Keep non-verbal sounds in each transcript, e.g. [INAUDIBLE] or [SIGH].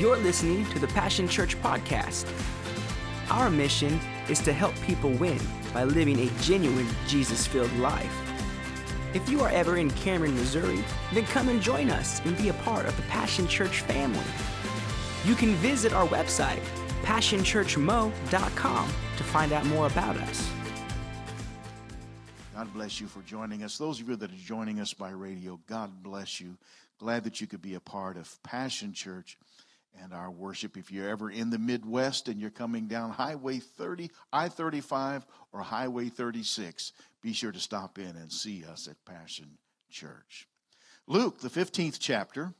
You're listening to the Passion Church podcast. Our mission is to help people win by living a genuine Jesus filled life. If you are ever in Cameron, Missouri, then come and join us and be a part of the Passion Church family. You can visit our website, passionchurchmo.com, to find out more about us. God bless you for joining us. Those of you that are joining us by radio, God bless you. Glad that you could be a part of Passion Church and our worship. If you're ever in the Midwest and you're coming down Highway 30, I 35, or Highway 36, be sure to stop in and see us at Passion Church. Luke, the 15th chapter.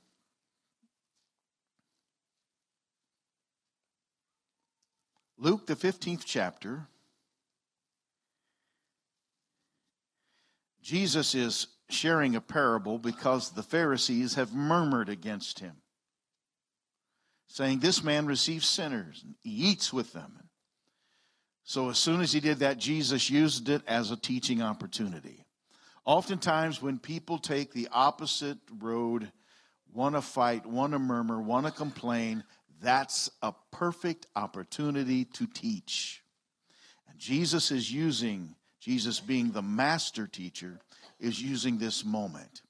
Luke, the 15th chapter. Jesus is sharing a parable because the Pharisees have murmured against him saying, This man receives sinners, and he eats with them. So as soon as he did that, Jesus used it as a teaching opportunity. Oftentimes, when people take the opposite road, want to fight, want to murmur, want to complain, that's a perfect opportunity to teach. And Jesus is using, Jesus being the master teacher, is using this moment.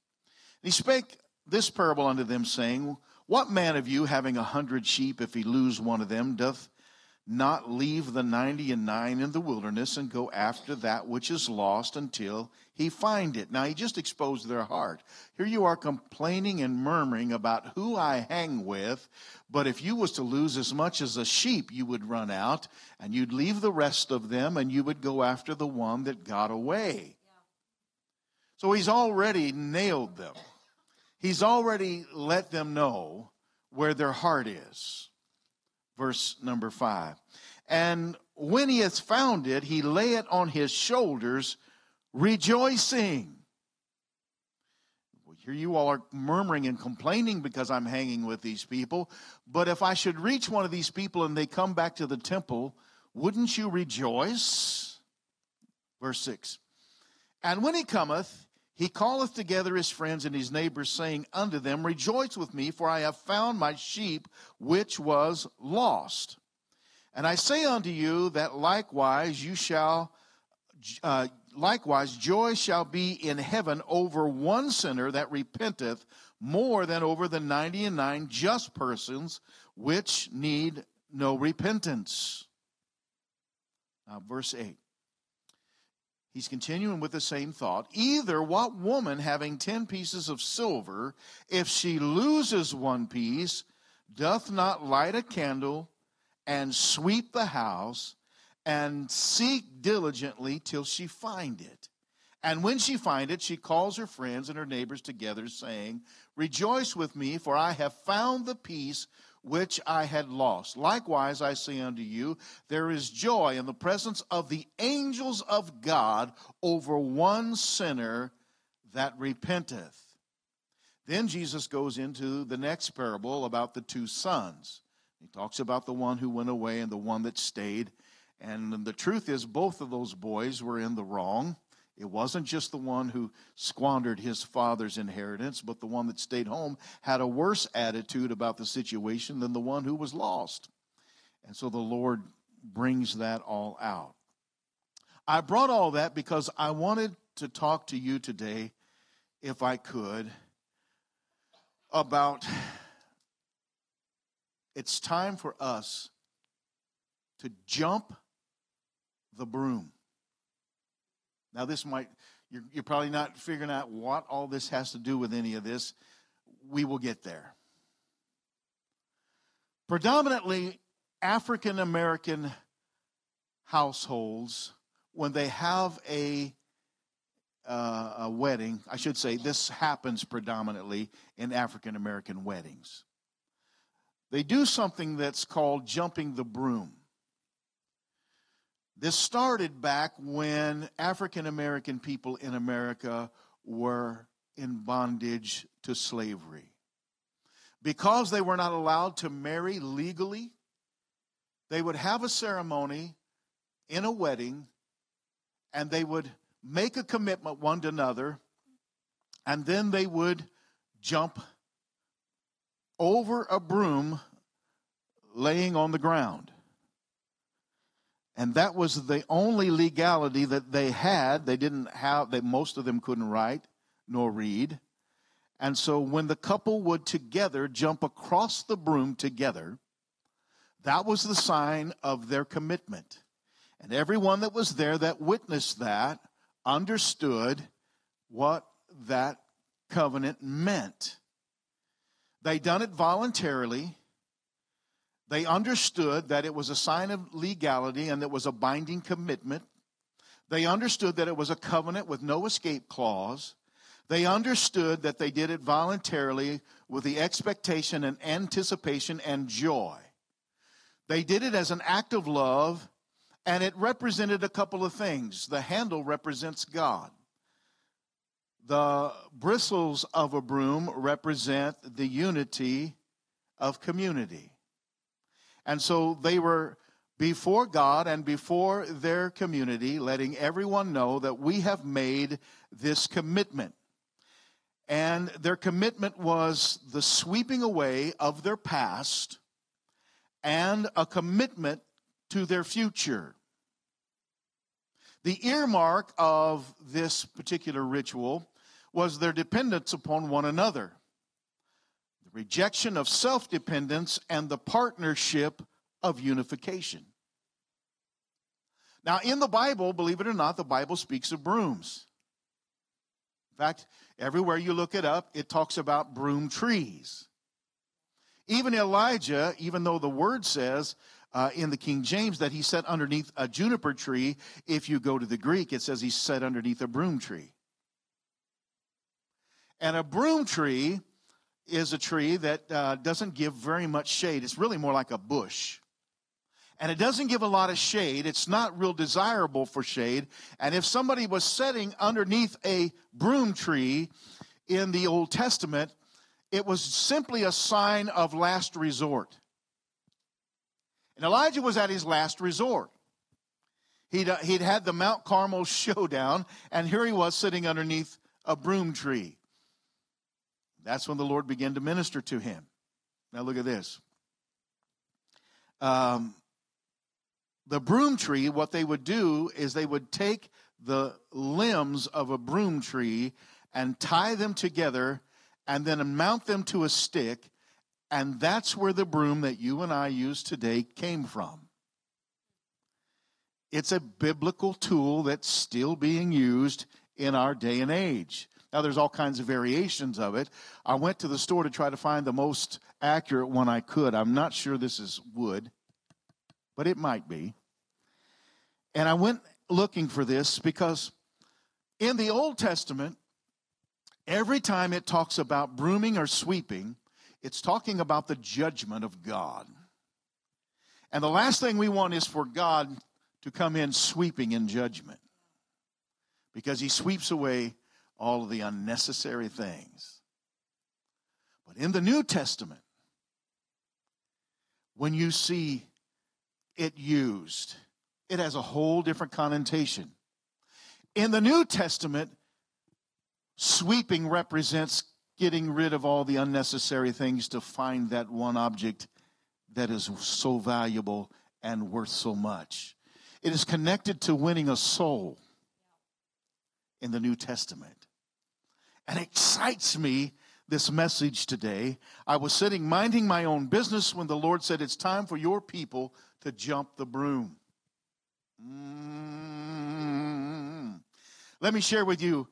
he spake this parable unto them, saying, what man of you, having a hundred sheep, if he lose one of them, doth not leave the ninety and nine in the wilderness and go after that which is lost until he find it? Now, he just exposed their heart. Here you are complaining and murmuring about who I hang with, but if you was to lose as much as a sheep, you would run out and you'd leave the rest of them and you would go after the one that got away. So he's already nailed them. He's already let them know where their heart is. Verse number five. And when he has found it, he lay it on his shoulders, rejoicing. Well, here you all are murmuring and complaining because I'm hanging with these people. But if I should reach one of these people and they come back to the temple, wouldn't you rejoice? Verse 6. And when he cometh, he calleth together his friends and his neighbors, saying unto them, Rejoice with me, for I have found my sheep which was lost. And I say unto you that likewise you shall, uh, likewise joy shall be in heaven over one sinner that repenteth more than over the ninety and nine just persons which need no repentance. Now, verse 8. He's continuing with the same thought. Either what woman having ten pieces of silver, if she loses one piece, doth not light a candle and sweep the house and seek diligently till she find it? And when she find it, she calls her friends and her neighbors together, saying, Rejoice with me, for I have found the piece which I had lost. Likewise, I say unto you, there is joy in the presence of the angels of God over one sinner that repenteth. Then Jesus goes into the next parable about the two sons. He talks about the one who went away and the one that stayed. And the truth is, both of those boys were in the wrong. It wasn't just the one who squandered his father's inheritance, but the one that stayed home had a worse attitude about the situation than the one who was lost. And so the Lord brings that all out. I brought all that because I wanted to talk to you today, if I could, about it's time for us to jump the broom. Now, this might, you're, you're probably not figuring out what all this has to do with any of this. We will get there. Predominantly African American households, when they have a, uh, a wedding, I should say, this happens predominantly in African American weddings. They do something that's called jumping the broom. This started back when African American people in America were in bondage to slavery. Because they were not allowed to marry legally, they would have a ceremony in a wedding and they would make a commitment one to another and then they would jump over a broom laying on the ground. And that was the only legality that they had. They didn't have, they, most of them couldn't write nor read. And so when the couple would together jump across the broom together, that was the sign of their commitment. And everyone that was there that witnessed that understood what that covenant meant. They done it voluntarily. They understood that it was a sign of legality and it was a binding commitment. They understood that it was a covenant with no escape clause. They understood that they did it voluntarily with the expectation and anticipation and joy. They did it as an act of love, and it represented a couple of things. The handle represents God. The bristles of a broom represent the unity of community. And so they were before God and before their community, letting everyone know that we have made this commitment. And their commitment was the sweeping away of their past and a commitment to their future. The earmark of this particular ritual was their dependence upon one another, the rejection of self dependence, and the partnership of unification. Now, in the Bible, believe it or not, the Bible speaks of brooms. In fact, everywhere you look it up, it talks about broom trees. Even Elijah, even though the word says uh, in the King James that he sat underneath a juniper tree, if you go to the Greek, it says he sat underneath a broom tree. And a broom tree is a tree that uh, doesn't give very much shade. It's really more like a bush. And it doesn't give a lot of shade. It's not real desirable for shade. And if somebody was sitting underneath a broom tree in the Old Testament, it was simply a sign of last resort. And Elijah was at his last resort. He'd, uh, he'd had the Mount Carmel [LAUGHS] showdown, and here he was sitting underneath a broom tree. That's when the Lord began to minister to him. Now, look at this. Um, the broom tree, what they would do is they would take the limbs of a broom tree and tie them together and then mount them to a stick. And that's where the broom that you and I use today came from. It's a biblical tool that's still being used in our day and age. Now, there's all kinds of variations of it. I went to the store to try to find the most accurate one I could. I'm not sure this is wood, but it might be. And I went looking for this because in the Old Testament, every time it talks about brooming or sweeping, it's talking about the judgment of God. And the last thing we want is for God to come in sweeping in judgment because he sweeps away all of the unnecessary things. But in the New Testament, when you see it used, it has a whole different connotation. In the New Testament, sweeping represents getting rid of all the unnecessary things to find that one object that is so valuable and worth so much. It is connected to winning a soul in the New Testament and excites me this message today. I was sitting minding my own business when the Lord said, It's time for your people to jump the broom. Mm. Let me share with you.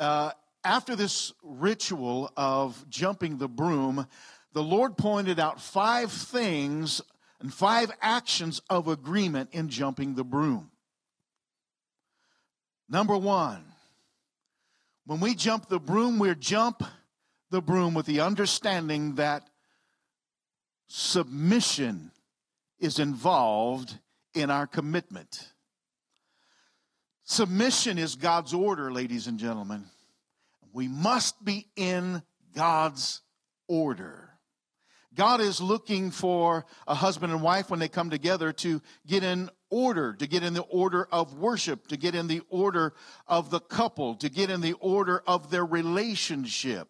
Uh, after this ritual of jumping the broom, the Lord pointed out five things and five actions of agreement in jumping the broom. Number one, when we jump the broom, we jump the broom with the understanding that submission is involved in our commitment. Submission is God's order, ladies and gentlemen. We must be in God's order. God is looking for a husband and wife when they come together to get in order, to get in the order of worship, to get in the order of the couple, to get in the order of their relationship.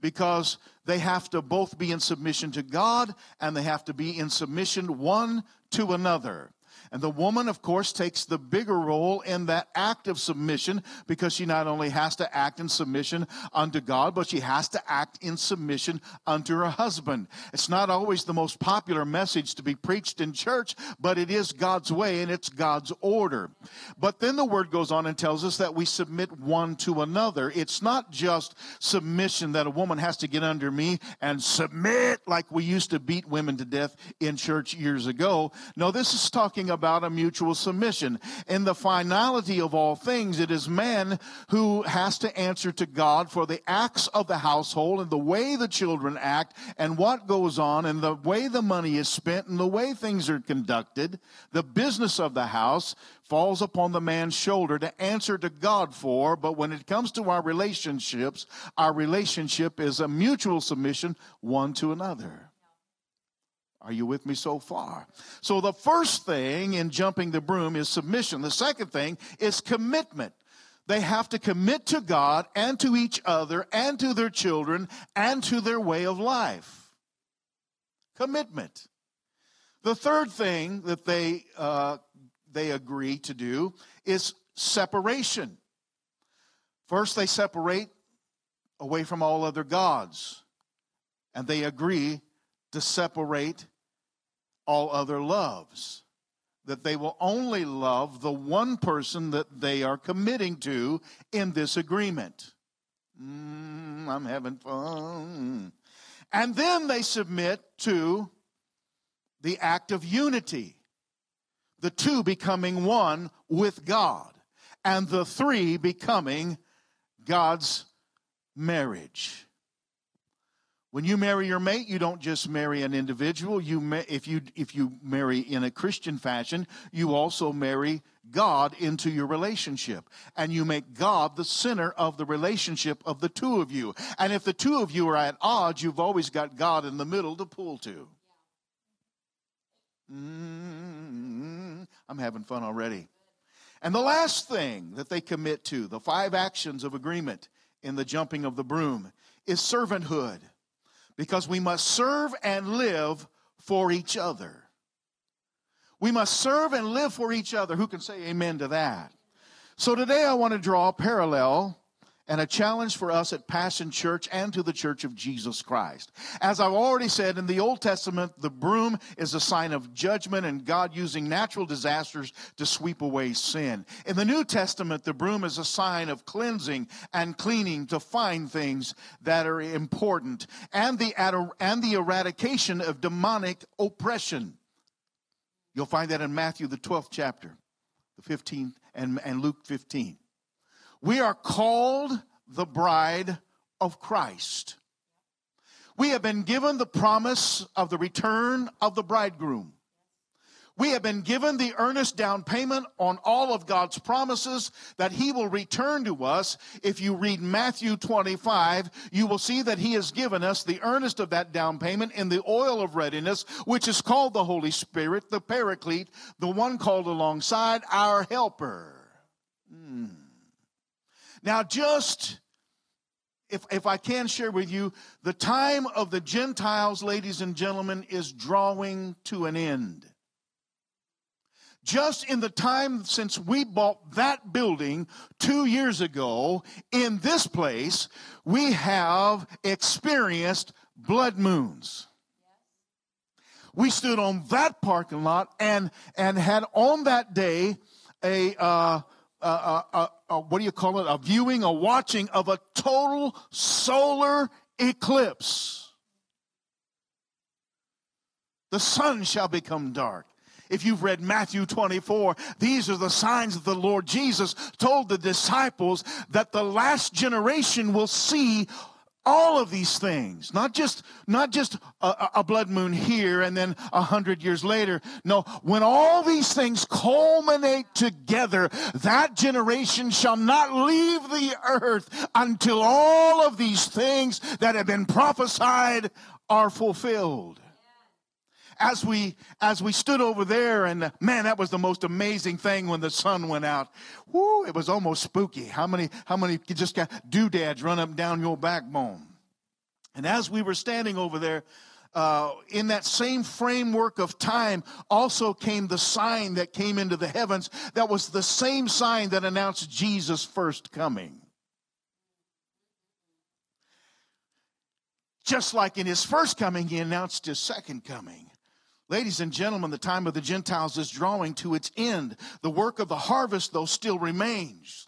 because they have to both be in submission to God and they have to be in submission one to another. And the woman, of course, takes the bigger role in that act of submission because she not only has to act in submission unto God, but she has to act in submission unto her husband. It's not always the most popular message to be preached in church, but it is God's way and it's God's order. But then the word goes on and tells us that we submit one to another. It's not just submission that a woman has to get under me and submit like we used to beat women to death in church years ago. No, this is talking about about a mutual submission. In the finality of all things, it is man who has to answer to God for the acts of the household and the way the children act and what goes on and the way the money is spent and the way things are conducted. The business of the house falls upon the man's shoulder to answer to God for, but when it comes to our relationships, our relationship is a mutual submission one to another. Are you with me so far? So, the first thing in jumping the broom is submission. The second thing is commitment. They have to commit to God and to each other and to their children and to their way of life. Commitment. The third thing that they, uh, they agree to do is separation. First, they separate away from all other gods, and they agree to separate all other loves. That they will only love the one person that they are committing to in this agreement. Mm, I'm having fun. And then they submit to the act of unity, the two becoming one with God, and the three becoming God's marriage. When you marry your mate, you don't just marry an individual. You ma- if you if you marry in a Christian fashion, you also marry God into your relationship. And you make God the center of the relationship of the two of you. And if the two of you are at odds, you've always got God in the middle to pull to. Mm-hmm. I'm having fun already. And the last thing that they commit to, the five actions of agreement in the jumping of the broom, is servanthood because we must serve and live for each other. We must serve and live for each other. Who can say amen to that? So today I want to draw a parallel and a challenge for us at Passion Church and to the Church of Jesus Christ. As I've already said, in the Old Testament, the broom is a sign of judgment and God using natural disasters to sweep away sin. In the New Testament, the broom is a sign of cleansing and cleaning to find things that are important and the, and the eradication of demonic oppression. You'll find that in Matthew, the 12th chapter, the 15th, and, and Luke 15. We are called the bride of Christ. We have been given the promise of the return of the bridegroom. We have been given the earnest down payment on all of God's promises that He will return to us. If you read Matthew 25, you will see that He has given us the earnest of that down payment in the oil of readiness, which is called the Holy Spirit, the Paraclete, the one called alongside our helper. Hmm. Now, just if, if I can share with you, the time of the Gentiles, ladies and gentlemen, is drawing to an end. Just in the time since we bought that building two years ago, in this place, we have experienced blood moons. We stood on that parking lot and, and had on that day a, uh, a, a, a, what do you call it? A viewing, a watching of a total solar eclipse. The sun shall become dark. If you've read Matthew 24, these are the signs that the Lord Jesus told the disciples that the last generation will see all of these things. Not just not just a, a, blood moon here and then a hundred years later. No when all these things culminate together that generation shall not leave the earth until all of these things that have been prophesied are fulfilled as we as we stood over there and man that was the most amazing thing when the sun went out Whoo, it was almost spooky how many how many just got doodads run up down your backbone And as we were standing over there, uh, in that same framework of time also came the sign that came into the heavens that was the same sign that announced Jesus' first coming. Just like in his first coming, he announced his second coming. Ladies and gentlemen, the time of the Gentiles is drawing to its end. The work of the harvest, though, still remains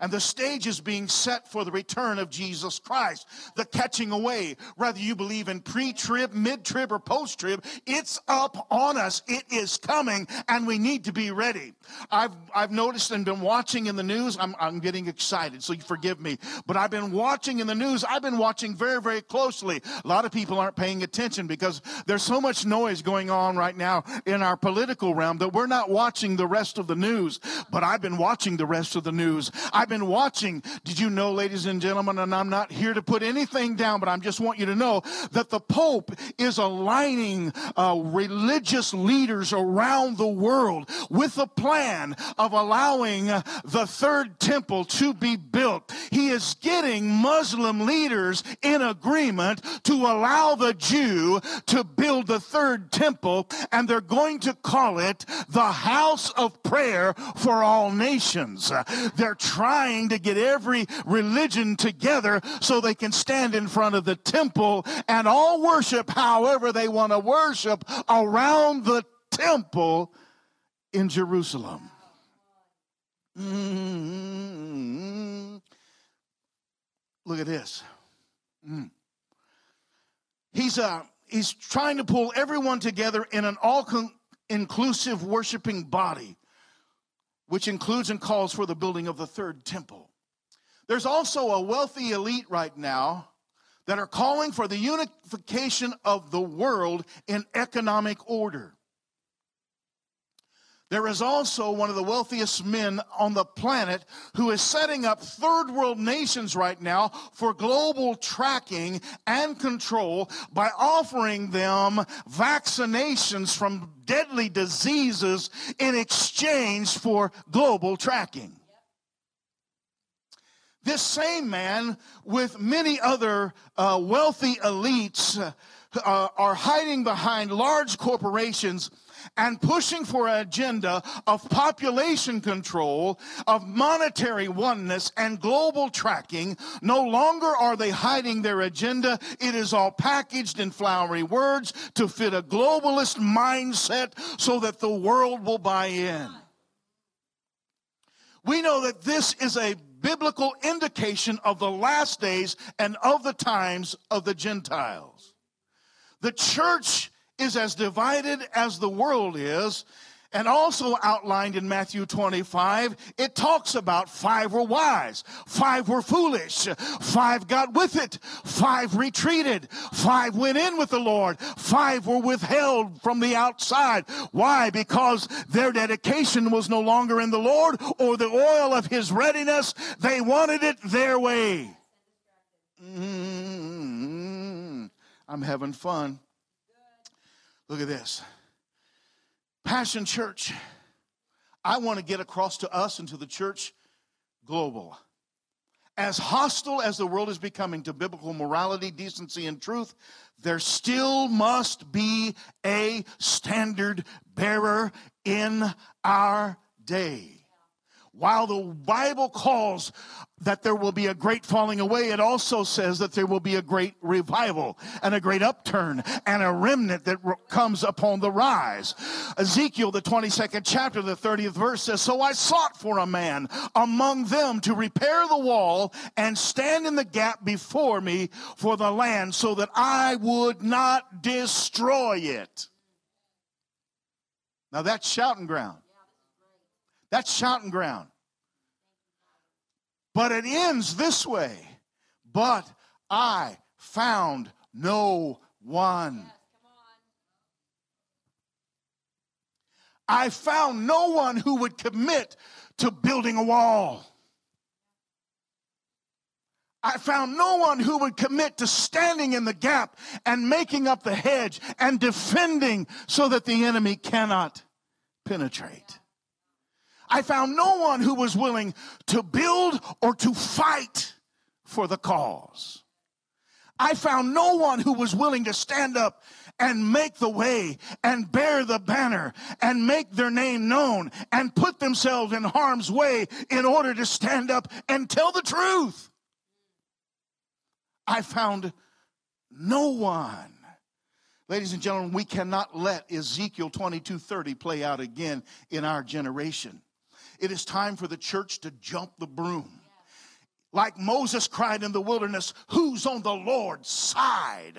and the stage is being set for the return of Jesus Christ, the catching away. Whether you believe in pre trib, mid trib, or post trib, it's up on us. It is coming, and we need to be ready. I've, I've noticed and been watching in the news. I'm, I'm getting excited, so you forgive me. But I've been watching in the news. I've been watching very, very closely. A lot of people aren't paying attention because there's so much noise going on right now in our political realm that we're not watching the rest of the news. But I've been watching the rest of the news. I I've been watching. Did you know, ladies and gentlemen, and I'm not here to put anything down, but I just want you to know that the Pope is aligning uh, religious leaders around the world with a plan of allowing the third temple to be built. He is getting Muslim leaders in agreement to allow the Jew to build the third temple, and they're going to call it the house of prayer for all nations. They're trying trying to get every religion together so they can stand in front of the temple and all worship however they want to worship around the temple in Jerusalem. Mm-hmm. Look at this. Mm. He's uh, he's trying to pull everyone together in an all inclusive worshiping body which includes and calls for the building of the third temple. There's also a wealthy elite right now that are calling for the unification of the world in economic order. There is also one of the wealthiest men on the planet who is setting up third world nations right now for global tracking and control by offering them vaccinations from deadly diseases in exchange for global tracking. This same man, with many other uh, wealthy elites, uh, are hiding behind large corporations and pushing for an agenda of population control, of monetary oneness, and global tracking. No longer are they hiding their agenda. It is all packaged in flowery words to fit a globalist mindset so that the world will buy in. We know that this is a biblical indication of the last days and of the times of the Gentiles. The church is as divided as the world is. And also outlined in Matthew 25, it talks about five were wise, five were foolish, five got with it, five retreated, five went in with the Lord, five were withheld from the outside. Why? Because their dedication was no longer in the Lord or the oil of his readiness. They wanted it their way. Mm-hmm. I'm having fun. Look at this. Passion Church. I want to get across to us and to the church global. As hostile as the world is becoming to biblical morality, decency, and truth, there still must be a standard bearer in our day. While the Bible calls that there will be a great falling away, it also says that there will be a great revival and a great upturn and a remnant that comes upon the rise. Ezekiel, the 22nd chapter, the 30th verse says, So I sought for a man among them to repair the wall and stand in the gap before me for the land so that I would not destroy it. Now that's shouting ground. That's shouting ground. But it ends this way. But I found no one. I found no one who would commit to building a wall. I found no one who would commit to standing in the gap and making up the hedge and defending so that the enemy cannot penetrate. I found no one who was willing to build or to fight for the cause. I found no one who was willing to stand up and make the way and bear the banner and make their name known and put themselves in harm's way in order to stand up and tell the truth. I found no one. Ladies and gentlemen, we cannot let Ezekiel 22:30 play out again in our generation. It is time for the church to jump the broom. Like Moses cried in the wilderness, who's on the Lord's side?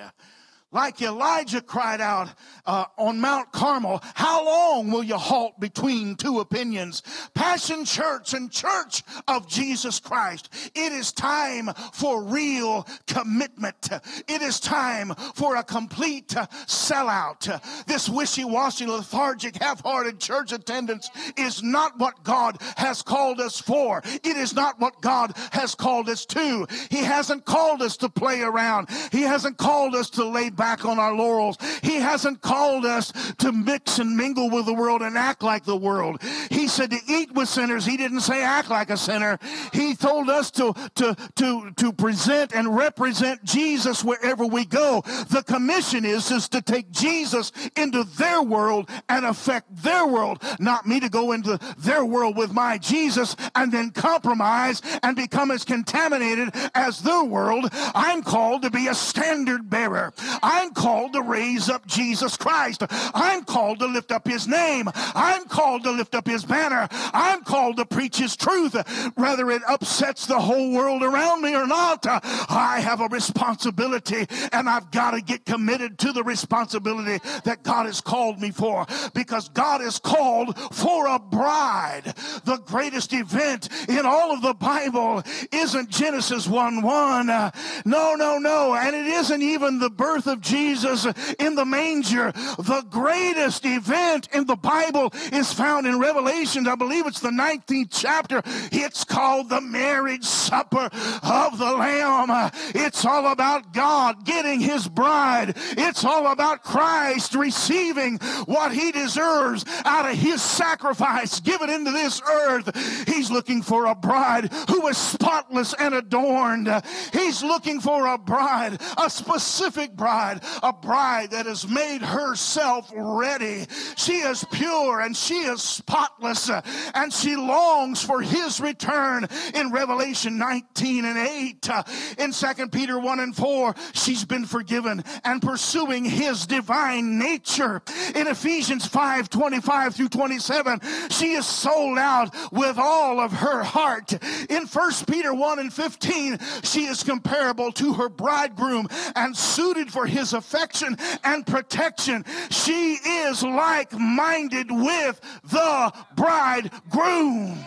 Like Elijah cried out uh, on Mount Carmel, how long will you halt between two opinions? Passion Church and Church of Jesus Christ. It is time for real commitment. It is time for a complete sellout. This wishy-washy, lethargic, half-hearted church attendance is not what God has called us for. It is not what God has called us to. He hasn't called us to play around. He hasn't called us to lay back on our laurels. He hasn't called us to mix and mingle with the world and act like the world. He said to eat with sinners. He didn't say act like a sinner. He told us to, to, to, to present and represent Jesus wherever we go. The commission is, is to take Jesus into their world and affect their world, not me to go into their world with my Jesus and then compromise and become as contaminated as their world. I'm called to be a standard bearer. I'm called to raise up Jesus Christ. I'm called to lift up his name. I'm called to lift up his banner. I'm called to preach his truth. Whether it upsets the whole world around me or not, I have a responsibility and I've got to get committed to the responsibility that God has called me for because God is called for a bride. The greatest event in all of the Bible isn't Genesis 1 1. no, no, no. And it isn't even the birth of Jesus in the manger. The greatest event in the Bible is found in Revelation. I believe it's the 19th chapter. It's called the marriage supper of the Lamb. It's all about God getting his bride. It's all about Christ receiving what he deserves out of his sacrifice given into this earth. He's looking for a bride who is spotless and adorned. He's looking for a bride, a specific bride, a bride that has made herself ready. She is pure and she is spotless uh, and she longs for his return in Revelation 19 and 8. Uh, in 2 Peter 1 and 4, she's been forgiven and pursuing his divine nature. In Ephesians 5 25 through 27, she is sold out with all of her heart. In 1 Peter 1 and 15, she is comparable to her bridegroom and suited for his affection and protection. She is like minded with the bridegroom.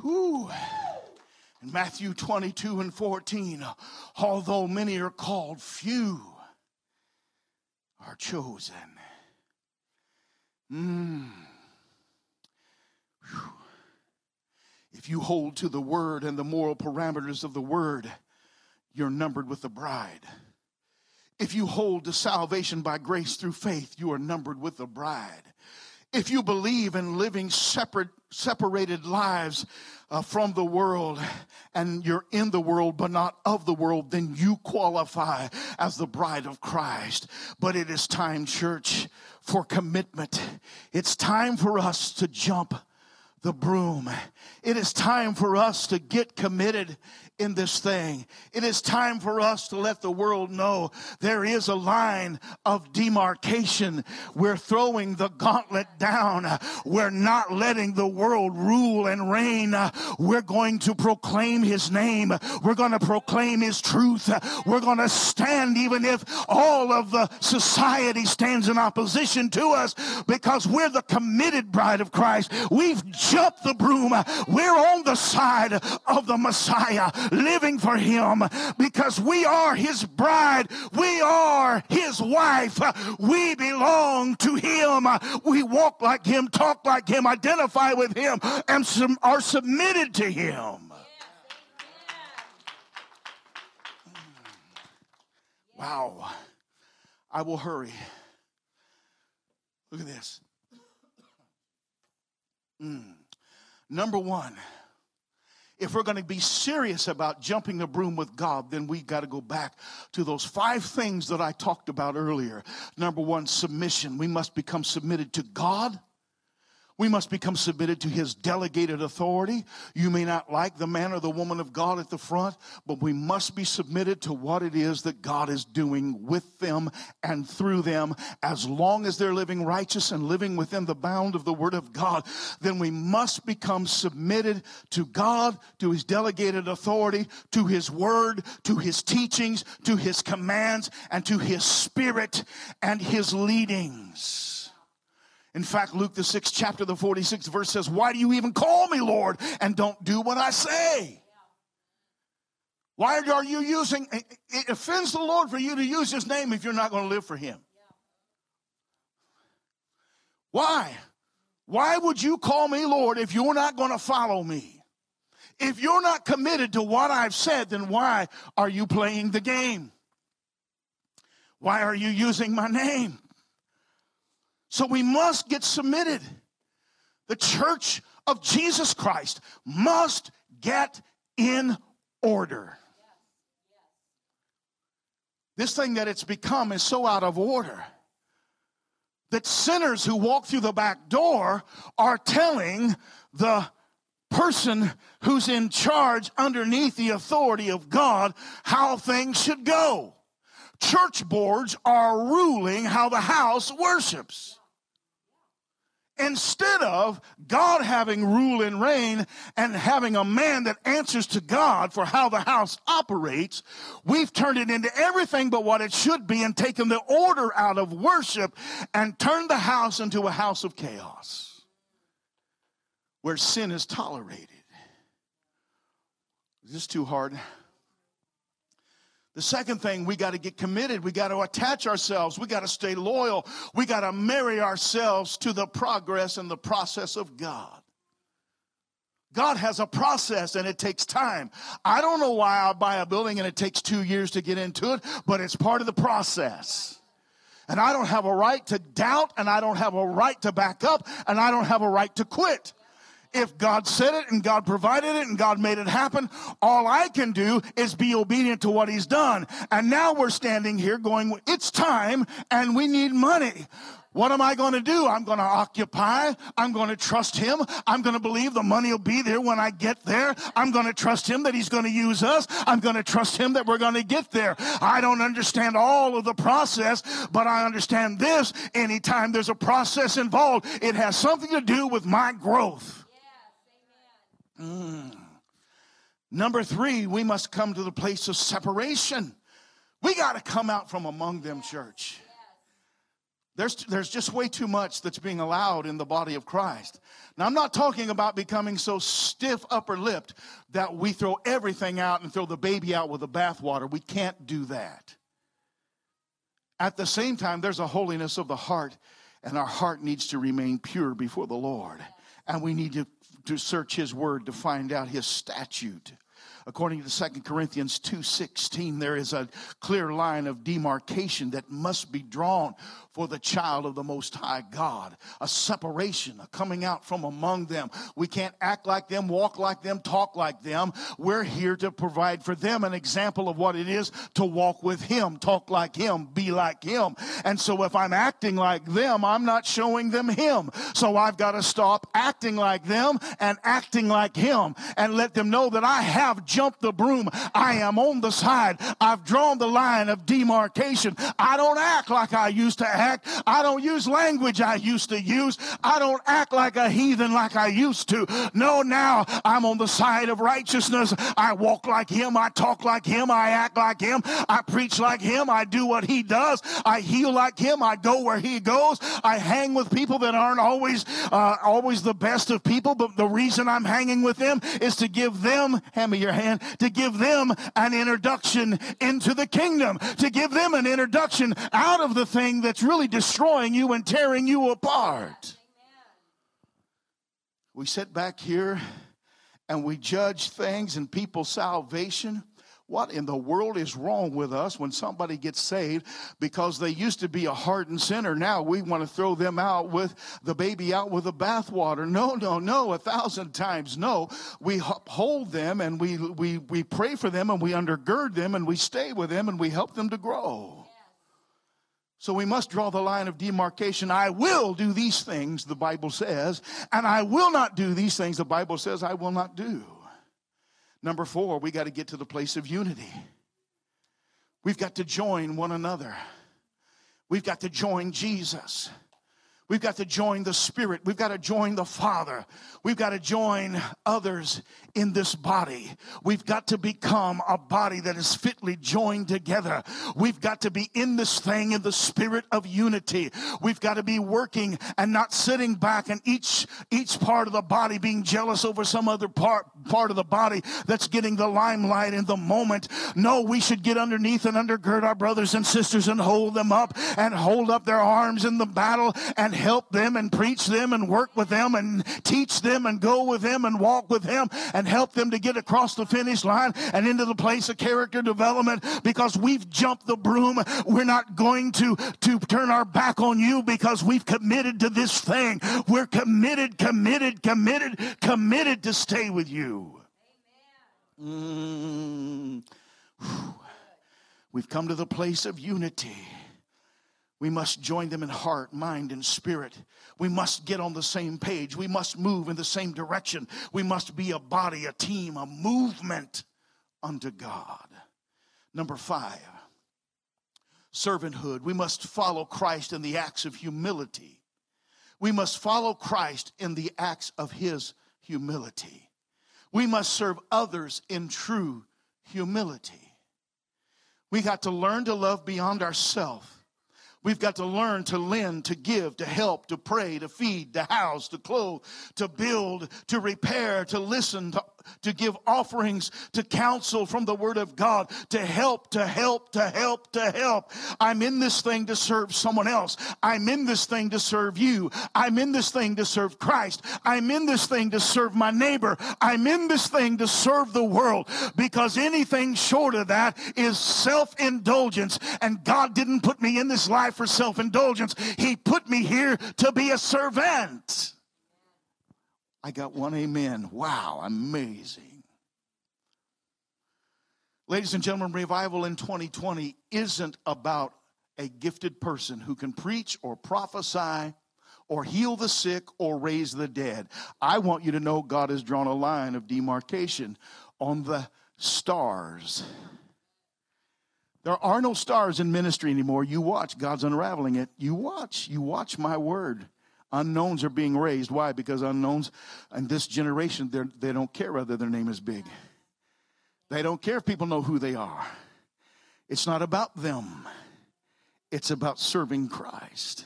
Whew. In Matthew 22 and 14, although many are called, few are chosen. Mm. If you hold to the word and the moral parameters of the word, you're numbered with the bride. If you hold to salvation by grace through faith, you are numbered with the bride. If you believe in living separate, separated lives uh, from the world and you're in the world but not of the world, then you qualify as the bride of Christ. But it is time, church, for commitment. It's time for us to jump the broom. It is time for us to get committed in this thing. It is time for us to let the world know there is a line of demarcation. We're throwing the gauntlet down. We're not letting the world rule and reign. We're going to proclaim his name. We're going to proclaim his truth. We're going to stand even if all of the society stands in opposition to us because we're the committed bride of Christ. We've jumped the broom. We're on the side of the Messiah living for him because we are his bride. We are his wife. We belong to him. We walk like him, talk like him, identify with him, and are submitted to him. Wow. I will hurry. Look at this. Mm. Number one, if we're going to be serious about jumping the broom with God, then we got to go back to those five things that I talked about earlier. Number one, submission. We must become submitted to God. We must become submitted to his delegated authority. You may not like the man or the woman of God at the front, but we must be submitted to what it is that God is doing with them and through them. As long as they're living righteous and living within the bound of the word of God, then we must become submitted to God, to his delegated authority, to his word, to his teachings, to his commands, and to his spirit and his leadings. In fact, Luke, the sixth chapter, the 46th verse says, Why do you even call me Lord and don't do what I say? Why are you using, it offends the Lord for you to use his name if you're not going to live for him. Why? Why would you call me Lord if you're not going to follow me? If you're not committed to what I've said, then why are you playing the game? Why are you using my name? So we must get submitted. The church of Jesus Christ must get in order. This thing that it's become is so out of order that sinners who walk through the back door are telling the person who's in charge underneath the authority of God how things should go. Church boards are ruling how the house worships. Instead of God having rule and reign and having a man that answers to God for how the house operates, we've turned it into everything but what it should be and taken the order out of worship and turned the house into a house of chaos where sin is tolerated. Is this too hard? The second thing, we got to get committed. We got to attach ourselves. We got to stay loyal. We got to marry ourselves to the progress and the process of God. God has a process and it takes time. I don't know why I buy a building and it takes two years to get into it, but it's part of the process. And I don't have a right to doubt and I don't have a right to back up and I don't have a right to quit. If God said it and God provided it and God made it happen, all I can do is be obedient to what He's done. And now we're standing here going, it's time and we need money. What am I going to do? I'm going to occupy. I'm going to trust him. I'm going to believe the money will be there when I get there. I'm going to trust him that he's going to use us. I'm going to trust him that we're going to get there. I don't understand all of the process, but I understand this. Anytime there's a process involved, it has something to do with my growth. Mm. Number three, we must come to the place of separation. We got to come out from among them, church. There's, there's just way too much that's being allowed in the body of Christ. Now, I'm not talking about becoming so stiff upper lipped that we throw everything out and throw the baby out with the bathwater. We can't do that. At the same time, there's a holiness of the heart, and our heart needs to remain pure before the Lord. And we need to to search his word to find out his statute. According to 2 corinthians 2.16 there is a clear line of demarcation that must be drawn for the child of the Most High God. A separation, a coming out from among them. We can't act like them, walk like them, talk like them. We're here to provide for them an example of what it is to walk with Him, talk like Him, be like Him. And so if I'm acting like them, I'm not showing them Him. So I've got to stop acting like them and acting like Him and let them know that I have jumped the broom. I am on the side. I've drawn the line of demarcation. I don't act like I used to act act. I don't use language I used to use. I don't act like a heathen like I used to. No, now I'm on the side of righteousness. I walk like him. I talk like him. I act like him. I preach like him. I do what he does. I heal like him. I go where he goes. I hang with people that aren't always, uh, always the best of people, but the reason I'm hanging with them is to give them, hand me your hand, to give them an introduction into the kingdom, to give them an introduction out of the thing that's really destroying you and tearing you apart. We sit back here and we judge things and people's salvation What in the world is wrong with us when somebody gets saved because they used to be a hardened sinner? Now we want to throw them out with the baby out with the bathwater. No, no, no, a thousand times no. We hold them and we, we, we pray for them and we undergird them and we stay with them and we help them to grow. So we must draw the line of demarcation. I will do these things, the Bible says, and I will not do these things, the Bible says I will not do. Number four, we got to get to the place of unity. We've got to join one another. We've got to join Jesus. We've got to join the Spirit. We've got to join the Father. We've got to join others in this body. We've got to become a body that is fitly joined together. We've got to be in this thing in the spirit of unity. We've got to be working and not sitting back and each, each part of the body being jealous over some other part, part of the body that's getting the limelight in the moment. No, we should get underneath and undergird our brothers and sisters and hold them up and hold up their arms in the battle and help them and preach them and work with them and teach them and go with them and walk with them and help them to get across the finish line and into the place of character development because we've jumped the broom. We're not going to, to turn our back on you because we've committed to this thing. We're committed, committed, committed, committed to stay with you. Mm. We've come to the place of unity. We must join them in heart, mind, and spirit. We must get on the same page. We must move in the same direction. We must be a body, a team, a movement unto God. Number five, servanthood. We must follow Christ in the acts of humility. We must follow Christ in the acts of his humility. We must serve others in true humility. We got to learn to love beyond ourselves We've got to learn to lend, to give, to help, to pray, to feed, to house, to clothe, to build, to repair, to listen, to to give offerings, to counsel from the Word of God, to help, to help, to help, to help. I'm in this thing to serve someone else. I'm in this thing to serve you. I'm in this thing to serve Christ. I'm in this thing to serve my neighbor. I'm in this thing to serve the world because anything short of that is self indulgence. And God didn't put me in this life for self indulgence, He put me here to be a servant. I got one amen. Wow, amazing. Ladies and gentlemen, revival in 2020 isn't about a gifted person who can preach or prophesy or heal the sick or raise the dead. I want you to know God has drawn a line of demarcation on the stars. There are no stars in ministry anymore. You watch, God's unraveling it. You watch, you watch my word. Unknowns are being raised. Why? Because unknowns in this generation, they don't care whether their name is big. They don't care if people know who they are. It's not about them, it's about serving Christ.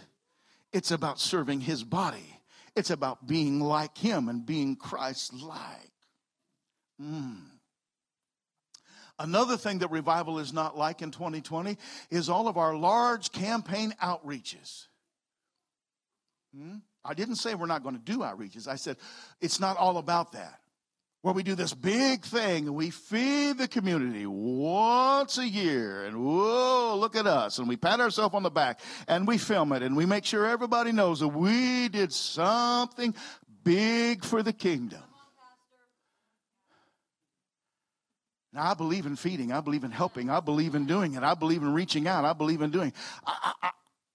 It's about serving his body. It's about being like him and being Christ like. Mm. Another thing that revival is not like in 2020 is all of our large campaign outreaches. Hmm? I didn't say we're not going to do outreaches. I said it's not all about that. Where we do this big thing and we feed the community once a year, and whoa, look at us, and we pat ourselves on the back and we film it and we make sure everybody knows that we did something big for the kingdom. Now, I believe in feeding. I believe in helping. I believe in doing it. I believe in reaching out. I believe in doing. I, I,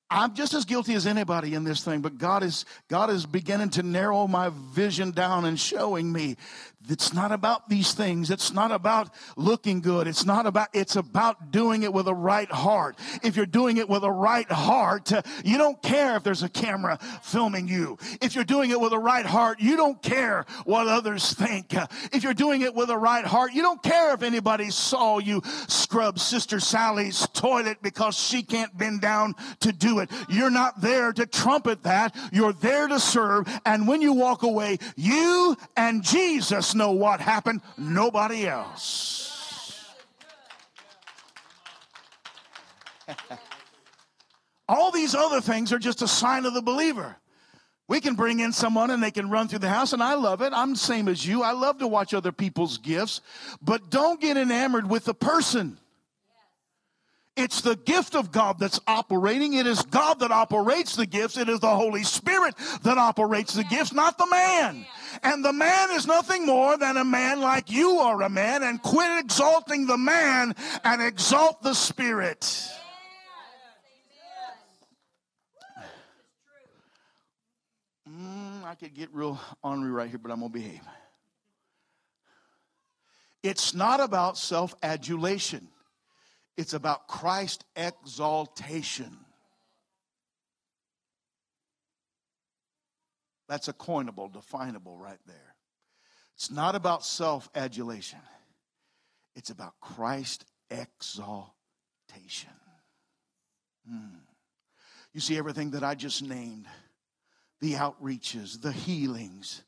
I'm just as guilty as anybody in this thing, but God is, God is beginning to narrow my vision down and showing me it's not about these things. It's not about looking good. It's not about, it's about doing it with a right heart. If you're doing it with a right heart, you don't care if there's a camera filming you. If you're doing it with a right heart, you don't care what others think. If you're doing it with a right heart, you don't care if anybody saw you scrub Sister Sally's toilet because she can't bend down to do it. You're not there to trumpet that. You're there to serve. And when you walk away, you and Jesus know what happened, nobody else. [LAUGHS] All these other things are just a sign of the believer. We can bring in someone and they can run through the house, and I love it. I'm the same as you. I love to watch other people's gifts, but don't get enamored with the person. It's the gift of God that's operating. It is God that operates the gifts. It is the Holy Spirit that operates the gifts, not the man. And the man is nothing more than a man like you are a man, and quit exalting the man and exalt the Spirit. Mm, I could get real ornery right here, but I'm going to behave. It's not about self adulation, it's about Christ exaltation. That's a coinable, definable right there. It's not about self adulation, it's about Christ exaltation. Hmm. You see, everything that I just named the outreaches, the healings,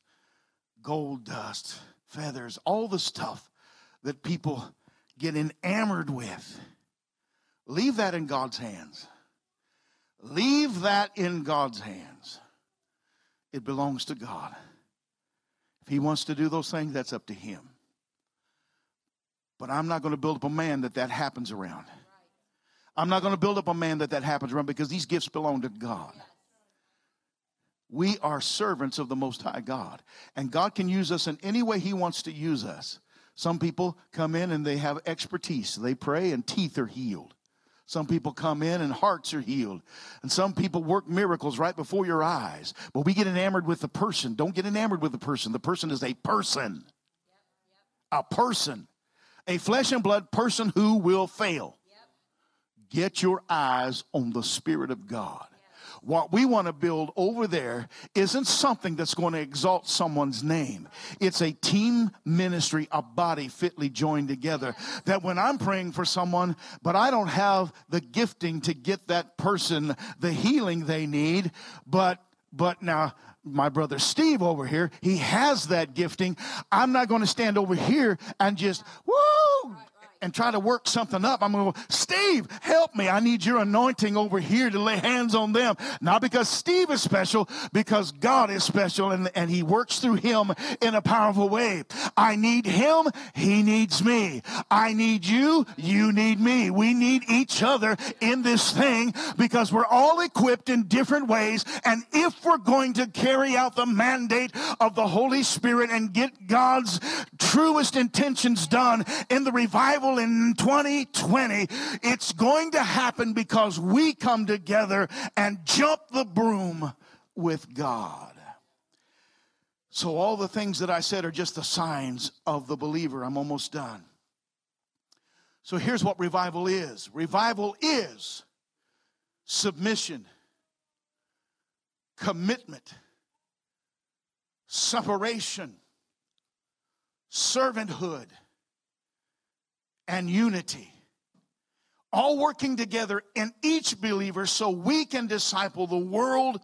gold dust, feathers, all the stuff that people get enamored with. Leave that in God's hands. Leave that in God's hands. It belongs to God. If He wants to do those things, that's up to Him. But I'm not going to build up a man that that happens around. I'm not going to build up a man that that happens around because these gifts belong to God. We are servants of the Most High God. And God can use us in any way He wants to use us. Some people come in and they have expertise. They pray and teeth are healed. Some people come in and hearts are healed. And some people work miracles right before your eyes. But we get enamored with the person. Don't get enamored with the person. The person is a person. A person. A flesh and blood person who will fail. Get your eyes on the Spirit of God. What we want to build over there isn't something that's going to exalt someone's name. It's a team ministry, a body fitly joined together. That when I'm praying for someone, but I don't have the gifting to get that person the healing they need, but but now my brother Steve over here, he has that gifting. I'm not going to stand over here and just, woo, and try to work something up. I'm going to go, Steve, help me. I need your anointing over here to lay hands on them. Not because Steve is special, because God is special and, and he works through him in a powerful way. I need him. He needs me. I need you. You need me. We need each other in this thing because we're all equipped in different ways. And if we're going to carry out the mandate of the Holy Spirit and get God's truest intentions done in the revival in 2020, it's going to happen because we come together and jump the broom with God. So, all the things that I said are just the signs of the believer. I'm almost done. So, here's what revival is revival is submission, commitment, separation, servanthood and unity. All working together in each believer so we can disciple the world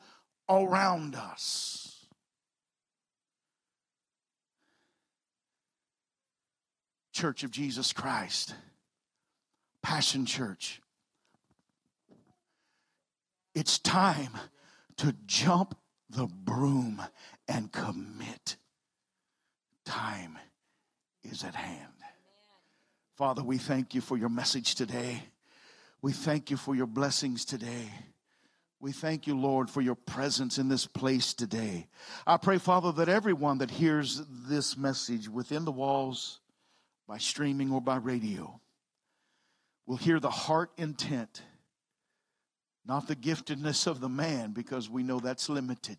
around us. Church of Jesus Christ, Passion Church. It's time to jump the broom and commit. Time is at hand. Father, we thank you for your message today. We thank you for your blessings today. We thank you, Lord, for your presence in this place today. I pray, Father, that everyone that hears this message within the walls, by streaming or by radio, will hear the heart intent, not the giftedness of the man, because we know that's limited,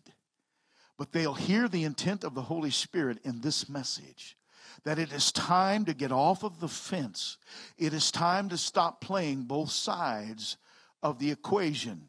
but they'll hear the intent of the Holy Spirit in this message that it is time to get off of the fence. It is time to stop playing both sides of the equation.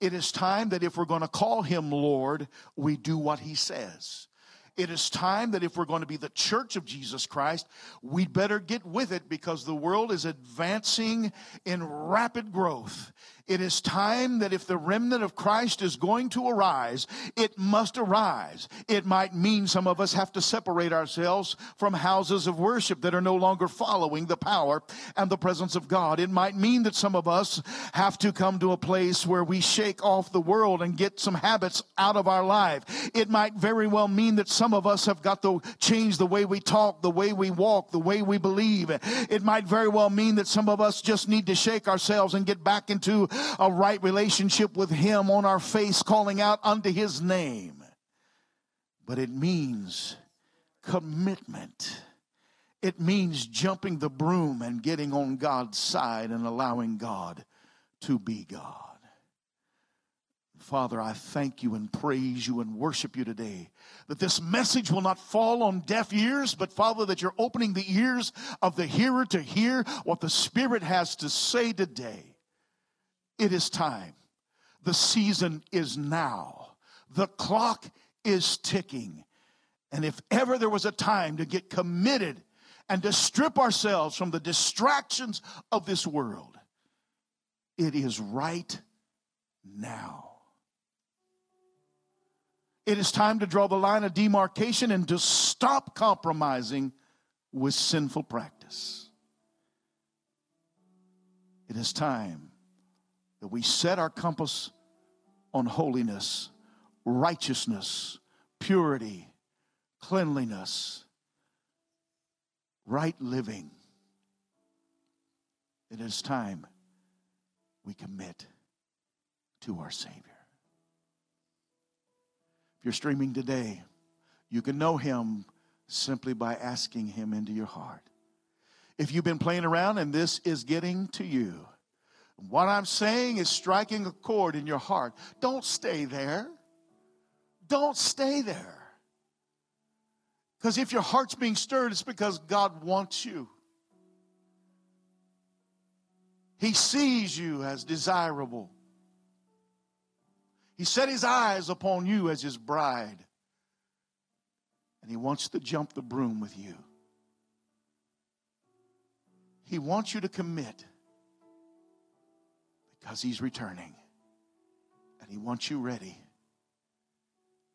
It is time that if we're going to call him Lord, we do what he says. It is time that if we're going to be the church of Jesus Christ, we'd better get with it because the world is advancing in rapid growth. It is time that if the remnant of Christ is going to arise, it must arise. It might mean some of us have to separate ourselves from houses of worship that are no longer following the power and the presence of God. It might mean that some of us have to come to a place where we shake off the world and get some habits out of our life. It might very well mean that some of us have got to change the way we talk, the way we walk, the way we believe. It might very well mean that some of us just need to shake ourselves and get back into a right relationship with Him on our face, calling out unto His name. But it means commitment. It means jumping the broom and getting on God's side and allowing God to be God. Father, I thank you and praise you and worship you today. That this message will not fall on deaf ears, but Father, that you're opening the ears of the hearer to hear what the Spirit has to say today. It is time. The season is now. The clock is ticking. And if ever there was a time to get committed and to strip ourselves from the distractions of this world, it is right now. It is time to draw the line of demarcation and to stop compromising with sinful practice. It is time that we set our compass on holiness, righteousness, purity, cleanliness, right living. It is time we commit to our Savior. If you're streaming today, you can know Him simply by asking Him into your heart. If you've been playing around and this is getting to you, what I'm saying is striking a chord in your heart. Don't stay there. Don't stay there. Because if your heart's being stirred, it's because God wants you. He sees you as desirable. He set his eyes upon you as his bride. And he wants to jump the broom with you. He wants you to commit because he's returning and he wants you ready.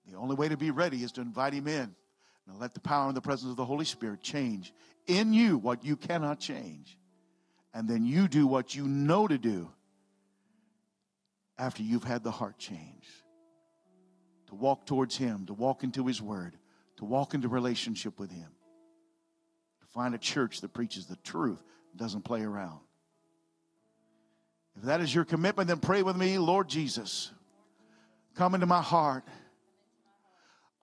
The only way to be ready is to invite him in and let the power and the presence of the Holy Spirit change in you what you cannot change. And then you do what you know to do after you've had the heart change. To walk towards him, to walk into his word, to walk into relationship with him. To find a church that preaches the truth, doesn't play around. That is your commitment, then pray with me, Lord Jesus, come into my heart.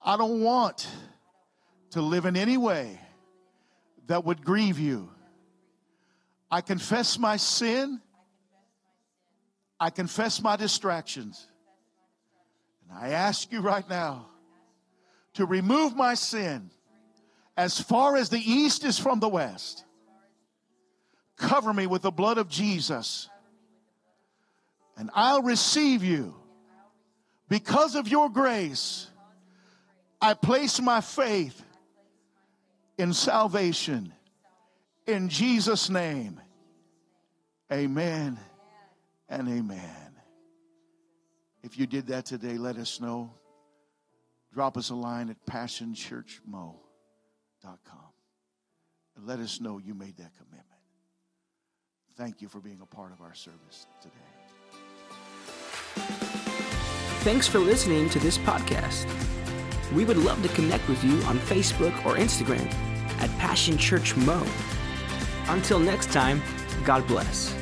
I don't want to live in any way that would grieve you. I confess my sin. I confess my distractions. And I ask you right now to remove my sin as far as the east is from the west. Cover me with the blood of Jesus and I'll receive you. Because of your grace, I place my faith in salvation. In Jesus' name, amen and amen. If you did that today, let us know. Drop us a line at passionchurchmo.com and let us know you made that commitment. Thank you for being a part of our service today. Thanks for listening to this podcast. We would love to connect with you on Facebook or Instagram at Passion Church Mo. Until next time, God bless.